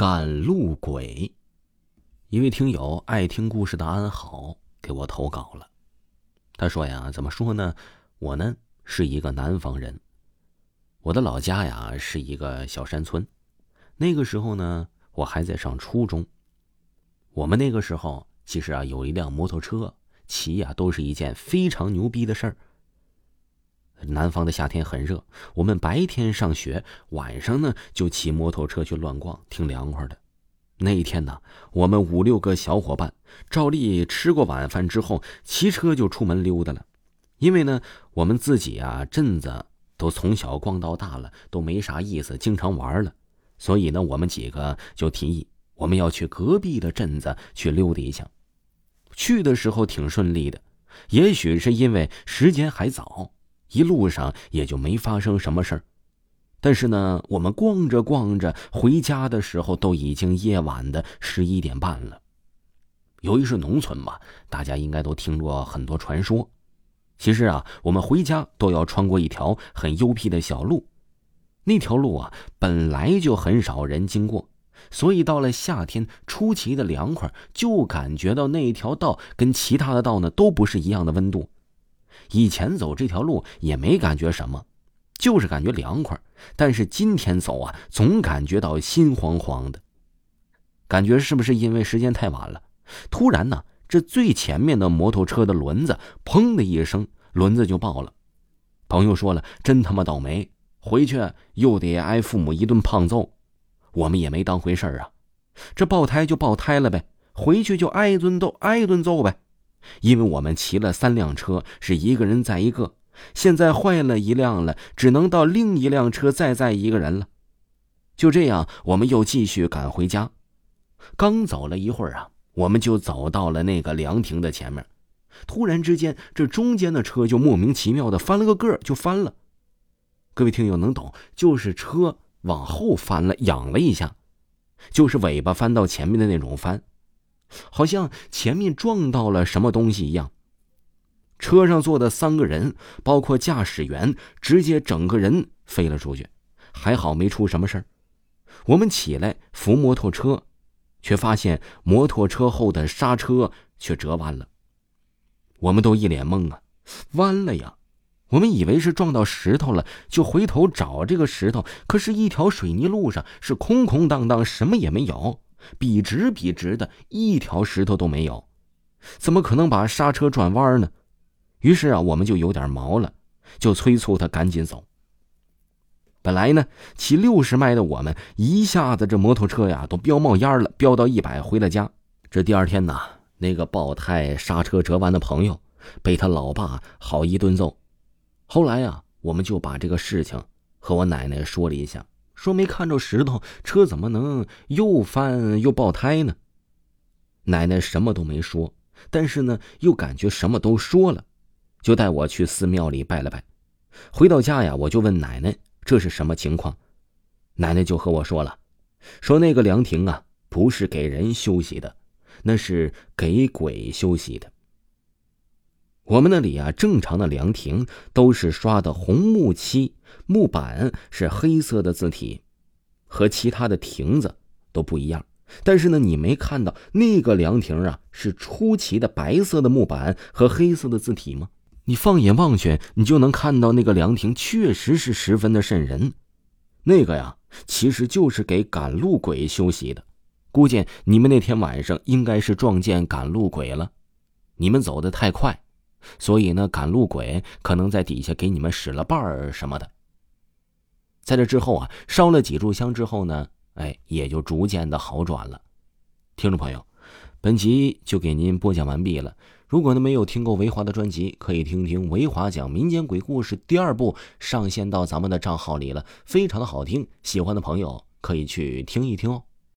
赶路鬼，一位听友爱听故事的安好给我投稿了。他说呀，怎么说呢？我呢是一个南方人，我的老家呀是一个小山村。那个时候呢，我还在上初中。我们那个时候其实啊有一辆摩托车，骑呀都是一件非常牛逼的事儿。南方的夏天很热，我们白天上学，晚上呢就骑摩托车去乱逛，挺凉快的。那一天呢，我们五六个小伙伴照例吃过晚饭之后，骑车就出门溜达了。因为呢，我们自己啊镇子都从小逛到大了，都没啥意思，经常玩了，所以呢，我们几个就提议我们要去隔壁的镇子去溜达一下。去的时候挺顺利的，也许是因为时间还早。一路上也就没发生什么事儿，但是呢，我们逛着逛着回家的时候，都已经夜晚的十一点半了。由于是农村嘛，大家应该都听过很多传说。其实啊，我们回家都要穿过一条很幽僻的小路，那条路啊本来就很少人经过，所以到了夏天出奇的凉快，就感觉到那条道跟其他的道呢都不是一样的温度。以前走这条路也没感觉什么，就是感觉凉快。但是今天走啊，总感觉到心慌慌的。感觉是不是因为时间太晚了？突然呢，这最前面的摩托车的轮子“砰”的一声，轮子就爆了。朋友说了：“真他妈倒霉，回去又得挨父母一顿胖揍。”我们也没当回事儿啊，这爆胎就爆胎了呗，回去就挨一顿揍，挨一顿揍呗。因为我们骑了三辆车，是一个人载一个，现在坏了一辆了，只能到另一辆车再载一个人了。就这样，我们又继续赶回家。刚走了一会儿啊，我们就走到了那个凉亭的前面。突然之间，这中间的车就莫名其妙的翻了个个就翻了。各位听友能懂，就是车往后翻了，仰了一下，就是尾巴翻到前面的那种翻。好像前面撞到了什么东西一样。车上坐的三个人，包括驾驶员，直接整个人飞了出去，还好没出什么事儿。我们起来扶摩托车，却发现摩托车后的刹车却折弯了。我们都一脸懵啊，弯了呀！我们以为是撞到石头了，就回头找这个石头，可是，一条水泥路上是空空荡荡，什么也没有。笔直笔直的，一条石头都没有，怎么可能把刹车转弯呢？于是啊，我们就有点毛了，就催促他赶紧走。本来呢，骑六十迈的我们，一下子这摩托车呀都飙冒烟了，飙到一百，回了家。这第二天呢，那个爆胎、刹车折弯的朋友，被他老爸好一顿揍。后来呀，我们就把这个事情和我奶奶说了一下。说没看着石头，车怎么能又翻又爆胎呢？奶奶什么都没说，但是呢，又感觉什么都说了，就带我去寺庙里拜了拜。回到家呀，我就问奶奶这是什么情况，奶奶就和我说了，说那个凉亭啊，不是给人休息的，那是给鬼休息的。我们那里啊，正常的凉亭都是刷的红木漆，木板是黑色的字体，和其他的亭子都不一样。但是呢，你没看到那个凉亭啊，是出奇的白色的木板和黑色的字体吗？你放眼望去，你就能看到那个凉亭确实是十分的瘆人。那个呀，其实就是给赶路鬼休息的。估计你们那天晚上应该是撞见赶路鬼了，你们走得太快。所以呢，赶路鬼可能在底下给你们使了绊儿什么的。在这之后啊，烧了几炷香之后呢，哎，也就逐渐的好转了。听众朋友，本集就给您播讲完毕了。如果呢没有听过维华的专辑，可以听听维华讲民间鬼故事第二部，上线到咱们的账号里了，非常的好听。喜欢的朋友可以去听一听哦。